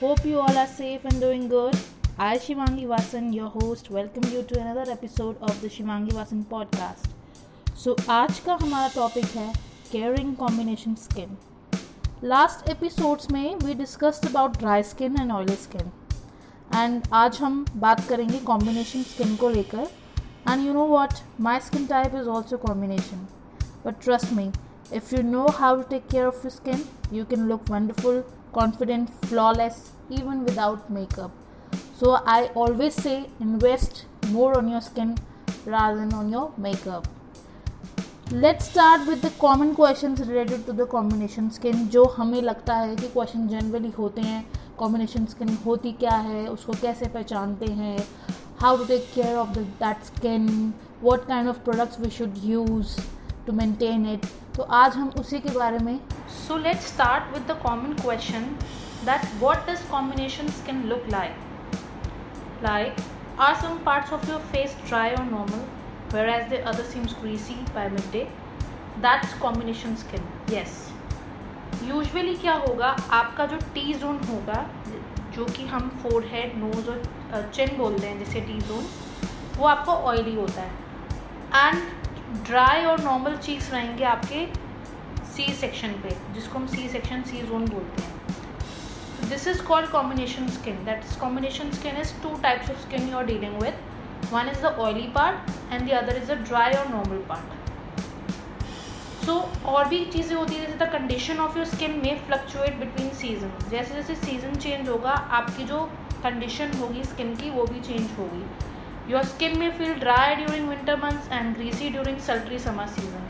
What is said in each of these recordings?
Hope you all are safe and doing good. I, Shivangi Vasan, your host, welcome you to another episode of the Shivangi Vasan podcast. So, आज का हमारा topic है caring combination skin last episodes में we discussed about dry skin and oily skin and आज हम बात करेंगे combination skin को लेकर and you know what my skin type is also combination but trust me if you know how to take care of your skin you can look wonderful confident flawless even without makeup so i always say invest more on your skin rather than on your makeup let's start with the common questions related to the combination skin जो हमें लगता है कि question generally होते हैं combination skin होती क्या है उसको कैसे पहचानते हैं how to take care of that skin what kind of products we should use to maintain it तो आज हम उसी के बारे में so let start with the common question that what does combination skin look like like are some parts of your face dry और normal whereas the other seems greasy by midday that's combination skin yes usually क्या होगा, आपका जो T zone होगा, जो कि हम four head nose और चिन बोलते हैं, जैसे टी जोन वो आपका ऑयली होता है। एंड ड्राई और नॉर्मल चीक्स रहेंगे आपके सी सेक्शन पे, जिसको हम सी सेक्शन सी जोन बोलते हैं। This is called combination skin that is combination skin is two types of skin you are dealing with one is the oily part and the other is the dry और normal part so और भी चीज़ें होती है, जैसे the condition of your skin में fluctuate between season जैसे जैसे सीज़न चेंज होगा, आपकी जो कंडीशन होगी स्किन की, वो भी चेंज होगी। योर स्किन में feel dry during winter months and greasy during sultry summer season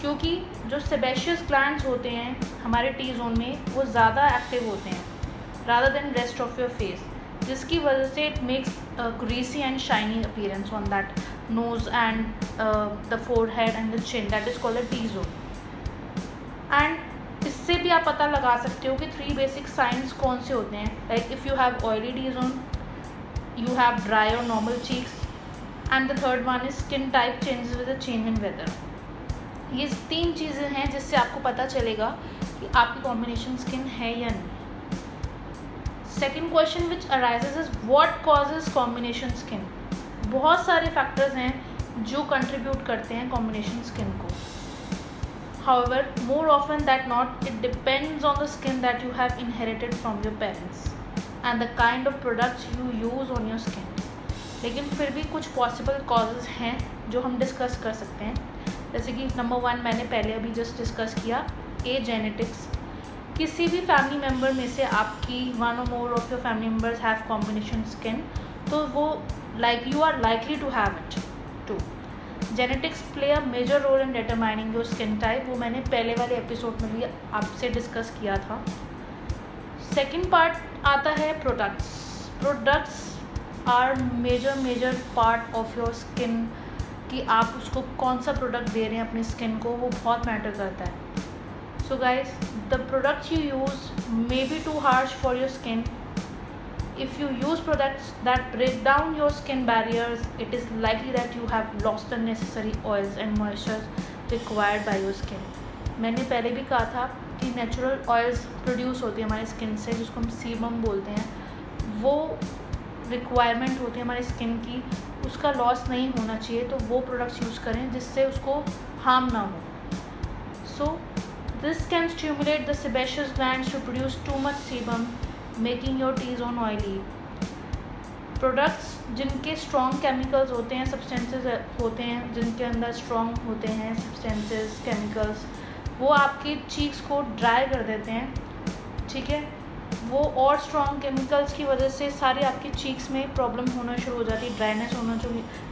क्योंकि जो सेबेशियस ग्लैंड्स होते हैं, हमारे टी जोन में, वो ज़्यादा एक्टिव होते हैं rather than rest of your face जिसकी वजह से it makes greasy and shiny appearance on that nose and the forehead and the chin that is called T zone and इससे भी आप पता लगा सकते हो कि थ्री बेसिक साइंस कौन से होते हैं like if you have oily T zone you have dry or normal cheeks and the third one is skin type changes with a change in weather ये तीन चीज़ें हैं जिससे आपको पता चलेगा कि आपकी कॉम्बिनेशन स्किन है या नहीं second question which arises is what causes combination skin बहुत सारे फैक्टर्स हैं जो कंट्रीब्यूट करते हैं कॉम्बिनेशन स्किन को however more often that not it depends on the skin that you have inherited from your parents and the kind of products you use on your skin लेकिन फिर भी कुछ possible causes हैं जो हम discuss कर सकते हैं। जैसे कि नंबर वन मैंने पहले अभी जस्ट डिस्कस किया ए जेनेटिक्स किसी भी फैमिली मेंबर में से आपकी वन और more of your family members have combination skin तो वो like you are likely to have it too genetics play a major role in determining your skin type वो मैंने पहले वाले एपिसोड में भी आपसे डिस्कस किया था। सेकेंड पार्ट आता है products products are major major part of your skin कि आप उसको कौन सा प्रोडक्ट दे रहे हैं अपनी स्किन को, वो बहुत मैटर करता है. So guys the products you use may be too harsh for your skin if you use products that break down your skin barriers it is like that you have lost the necessary oils and moistures required by your skin मैंने पहले भी कहा था कि natural oils produce होती है हमारे skin से, जिसको हम सीबम बोलते हैं, वो रिक्वायरमेंट होती है हमारी स्किन की, उसका लॉस नहीं होना चाहिए तो वो प्रोडक्ट्स यूज़ करें जिससे उसको हार्म ना हो। So this can stimulate the sebaceous gland to produce too much sebum making your T zone oily products जिनके स्ट्रॉन्ग केमिकल्स होते हैं सब्सटेंसेस होते हैं, जिनके अंदर स्ट्रॉन्ग होते हैं सब्सटेंसेस केमिकल्स वो आपके चीक्स को ड्राई कर देते हैं, ठीक है? वो और स्ट्रॉन्ग केमिकल्स की वजह से सारे आपके चीक्स में प्रॉब्लम होना शुरू हो जाती है ड्राइनेस होना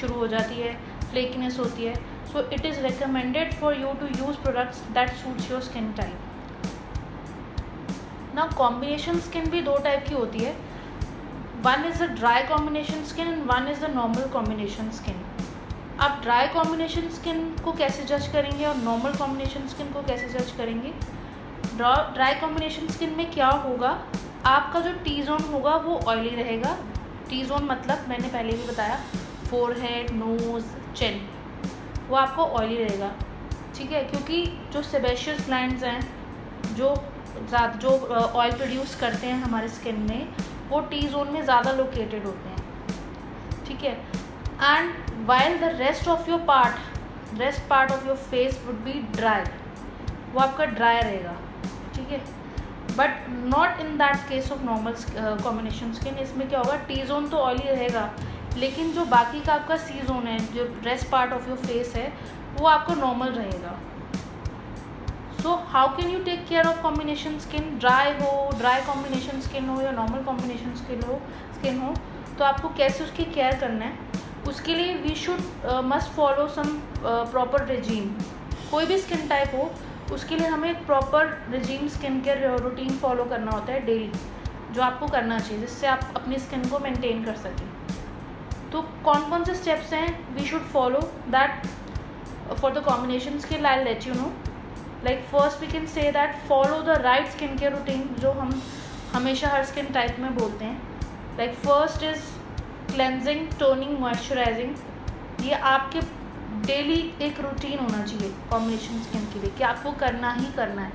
शुरू हो जाती है फ्लेकीनेस होती है। So it is recommended for you to use products that suits your skin type ना कॉम्बिनेशन स्किन भी दो टाइप की होती है। One is the dry combination skin and one is the normal combination skin आप dry combination skin को कैसे जज करेंगे और नॉर्मल कॉम्बिनेशन स्किन को कैसे जज करेंगे? ड्राई कॉम्बिनेशन स्किन में क्या होगा? आपका जो टी जोन होगा वो ऑयली रहेगा। टी जोन मतलब मैंने पहले भी बताया फोर हेड नोज़ चिन वो आपको ऑयली रहेगा। ठीक है? क्योंकि जो सेबेशियस ग्लैंड्स हैं, जो जो ऑयल प्रोड्यूस करते हैं हमारे स्किन में, वो टी जोन में ज़्यादा लोकेटेड होते हैं। ठीक है? And while the rest of your part rest part of your face would be dry वो आपका ड्राई रहेगा, ठीक है? But not in that case of normal combination skin इसमें क्या होगा? टी जोन तो ऑयली रहेगा, लेकिन जो बाकी का आपका सी जोन है, जो rest part of your face है, वो आपका नॉर्मल रहेगा। So how can you take care of combination skin dry हो ड्राई कॉम्बिनेशन स्किन हो या नॉर्मल कॉम्बिनेशन स्किन हो स्किन हो तो आपको कैसे उसकी केयर करना है? उसके लिए we should must follow some proper regime कोई भी स्किन टाइप हो, उसके लिए हमें एक proper regime skin care routine follow करना होता है डेली जो आपको करना चाहिए, जिससे आप अपनी स्किन को मेंटेन कर सकें। तो कौन कौन से स्टेप्स हैं we should follow that for the combination skin I let you know like first we can say that follow the right skin care routine जो हम हमेशा हर स्किन टाइप में बोलते हैं। Like first is cleansing toning moisturizing ये आपके daily एक रूटीन होना चाहिए कॉम्बिनेशन स्किन के लिए कि आपको करना ही करना है।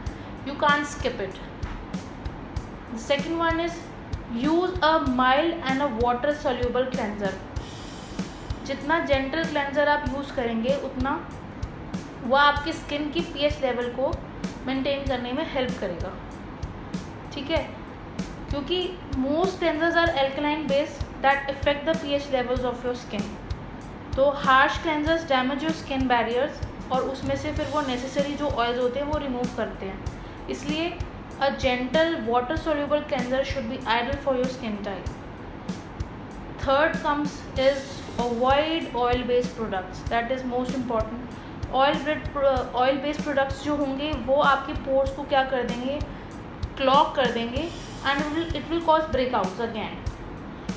You can skip it second one is use a mild and a water soluble cleanser जितना जेंटल क्लेंजर आप यूज़ करेंगे, उतना वह आपकी स्किन की पीएच लेवल को मेंटेन करने में हेल्प करेगा। ठीक है? क्योंकि most cleansers are alkaline base that effect the pH levels of your skin तो harsh cleansers damage your skin barriers और उसमें से फिर वो नेसेसरी जो ऑयल्स होते हैं वो रिमूव करते हैं। इसलिए a gentle water soluble cleanser should be ideal for your skin type third comes is avoid oil based products that is most important oil oil based products जो होंगे, वो आपके पोर्स को क्या कर देंगे? क्लॉक कर देंगे and it will cause breakouts again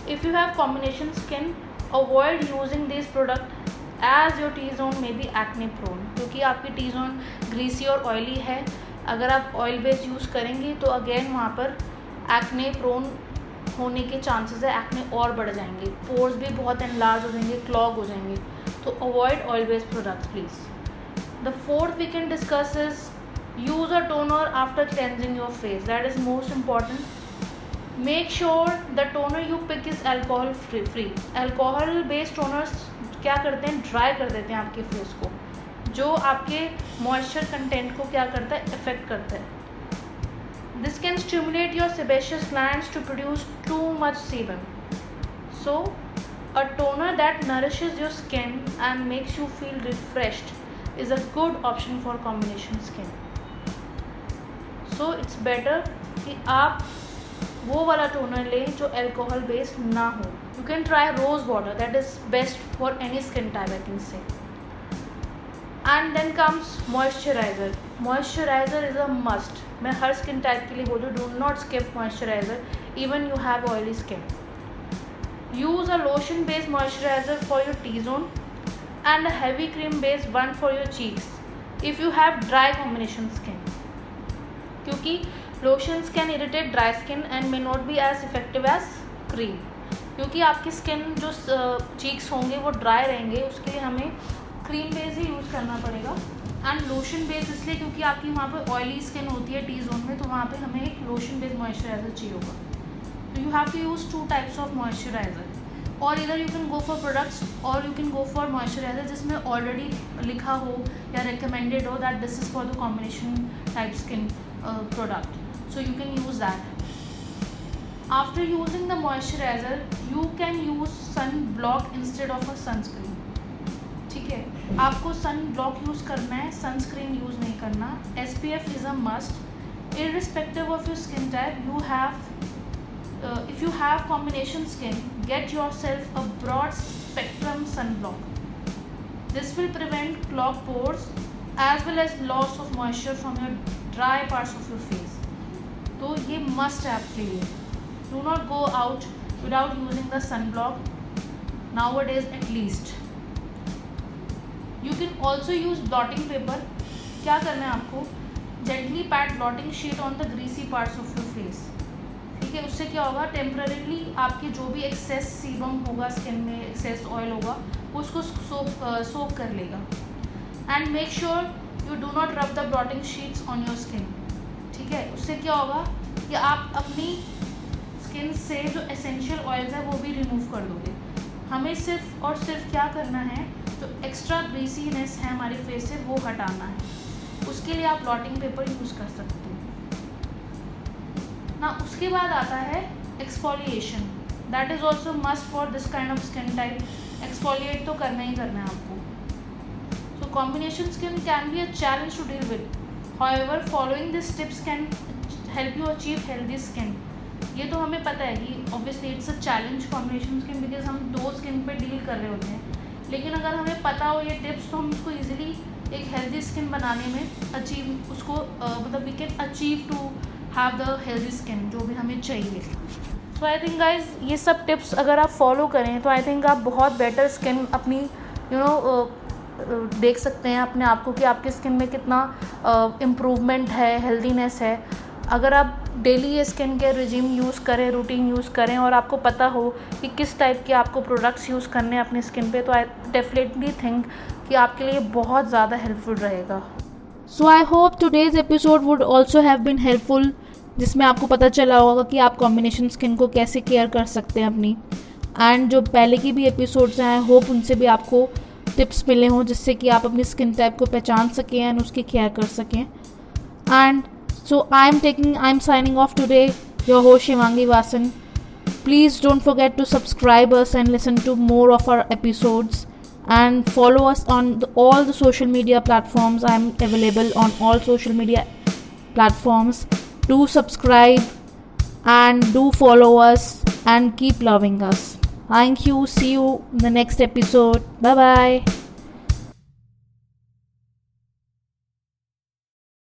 if you have combination skin avoid using this product as your T zone में बी एक्ने प्रोन क्योंकि आपकी टी जोन ग्रीसी और ऑयली है। अगर आप ऑयल बेस्ड यूज़ करेंगे तो अगेन वहाँ पर एक्ने प्रोन होने के चांसेस है एक्ने और बढ़ जाएँगे। पोर्स भी बहुत एनलार्ज हो जाएँगे क्लॉग हो जाएँगे। तो avoid oil based products please the fourth we can discuss is use a toner after cleansing your face that is most important make sure the toner you pick is alcohol free free alcohol based toners क्या करते हैं? Dry कर देते हैं आपके face को। जो आपके मॉइस्चर कंटेंट को क्या करता है? इफ़ेक्ट करता है। This can stimulate your sebaceous gland to produce too much sebum so a toner that nourishes your skin and makes you feel refresh is a good option for combination skin so it's better कि आप वो वाला toner लें जो alcohol based ना हो। You can try rose water that is best for any skin type I can say and then comes moisturizer moisturizer is a must मैं हर स्किन टाइप के लिए बोलूँ do not skip moisturizer even you have oily skin use a lotion based moisturizer for your T zone and a heavy cream based one for your cheeks if you have dry combination skin क्योंकि lotions can irritate dry skin and may not be as effective as cream क्योंकि आपकी skin जो cheeks होंगे, वो dry रहेंगे, उसके लिए हमें क्रीम बेस ही यूज़ करना पड़ेगा। एंड लोशन बेस इसलिए क्योंकि आपकी वहाँ पे ऑयली स्किन होती है टी जोन में तो वहाँ पे हमें एक लोशन बेस्ड मॉइस्चराइजर चाहिए होगा। तो you have to use two types of moisturizer और इधर you can go for products और you can go for moisturizer जिसमें ऑलरेडी लिखा हो या रिकमेंडेड हो that this is for the combination type skin product so you can use that after using the moisturizer you can use sunblock instead of a sunscreen ठीक है आपको sun block use करना है sunscreen use नहीं करना S P F is a must irrespective of your skin type you have uh, if you have combination skin get yourself a broad spectrum sunblock this will prevent clogged pores as well as loss of moisture from your dry parts of your face तो ये must है आपके लिए। Do not go out without using the sunblock nowadays at least. You can also use blotting paper क्या करना है आपको? Gently pat blotting sheet on the greasy parts of your face ठीक है, उससे क्या होगा? टेम्पररीली आपके जो भी एक्सेस सीबम होगा स्किन में एक्सेस ऑयल होगा उसको सोप सोप कर लेगा। And make sure you do not rub the blotting sheets on your skin ठीक है? उससे क्या होगा कि आप अपनी स्किन से जो एसेंशियल ऑयल्स है, वो भी रिमूव कर दोगे। हमें सिर्फ़ और सिर्फ़ क्या करना है, जो एक्स्ट्रा ग्रीसीनेस है हमारे फेस से, वो हटाना है। उसके लिए आप ब्लॉटिंग पेपर यूज़ कर सकते हो। ना, उसके बाद आता है exfoliation that is also must for this kind of skin type exfoliate तो करना ही करना है आपको। So combination skin can be a challenge to deal with however following this tips can help you achieve healthy skin ये तो हमें पता है कि obviously it's a challenge combination skin because हम दो स्किन पे डील कर रहे होते हैं। लेकिन अगर हमें पता हो ये टिप्स तो हम उसको ईजिली एक हेल्दी स्किन बनाने में अचीव उसको मतलब we can achieve to have the healthy skin जो भी हमें चाहिए। तो आई थिंक गाइज़ ये सब टिप्स अगर आप फॉलो करें तो आई थिंक आप बहुत बेटर स्किन अपनी you you know know, uh, देख सकते हैं अपने आप को कि आपकी स्किन में कितना इम्प्रूवमेंट है हेल्दीनेस है। अगर आप डेली ये स्किन केयर रिजीम यूज़ करें रूटीन यूज़ करें और आपको पता हो कि किस टाइप के आपको प्रोडक्ट्स यूज़ करने हैं अपनी स्किन पे तो आई डेफिनेटली थिंक कि आपके लिए बहुत ज़्यादा हेल्पफुल रहेगा। So I hope today's episode would also have been helpful जिसमें आपको पता चला होगा कि आप कॉम्बिनेशन स्किन को कैसे केयर कर सकते हैं अपनी। एंड जो पहले की भी एपिसोड्स हैं आई होप उनसे भी आपको टिप्स मिले हों जिससे कि आप अपनी स्किन टाइप को पहचान सकें एंड उसकी केयर कर सकें। And so I am taking I am signing off today your हो Shivangi Vasan please don't forget to subscribe us and listen to more of our episodes and follow us on all the social media platforms I am available on all social media platforms do subscribe and do follow us and keep loving us Thank you. See you in the next episode. Bye bye.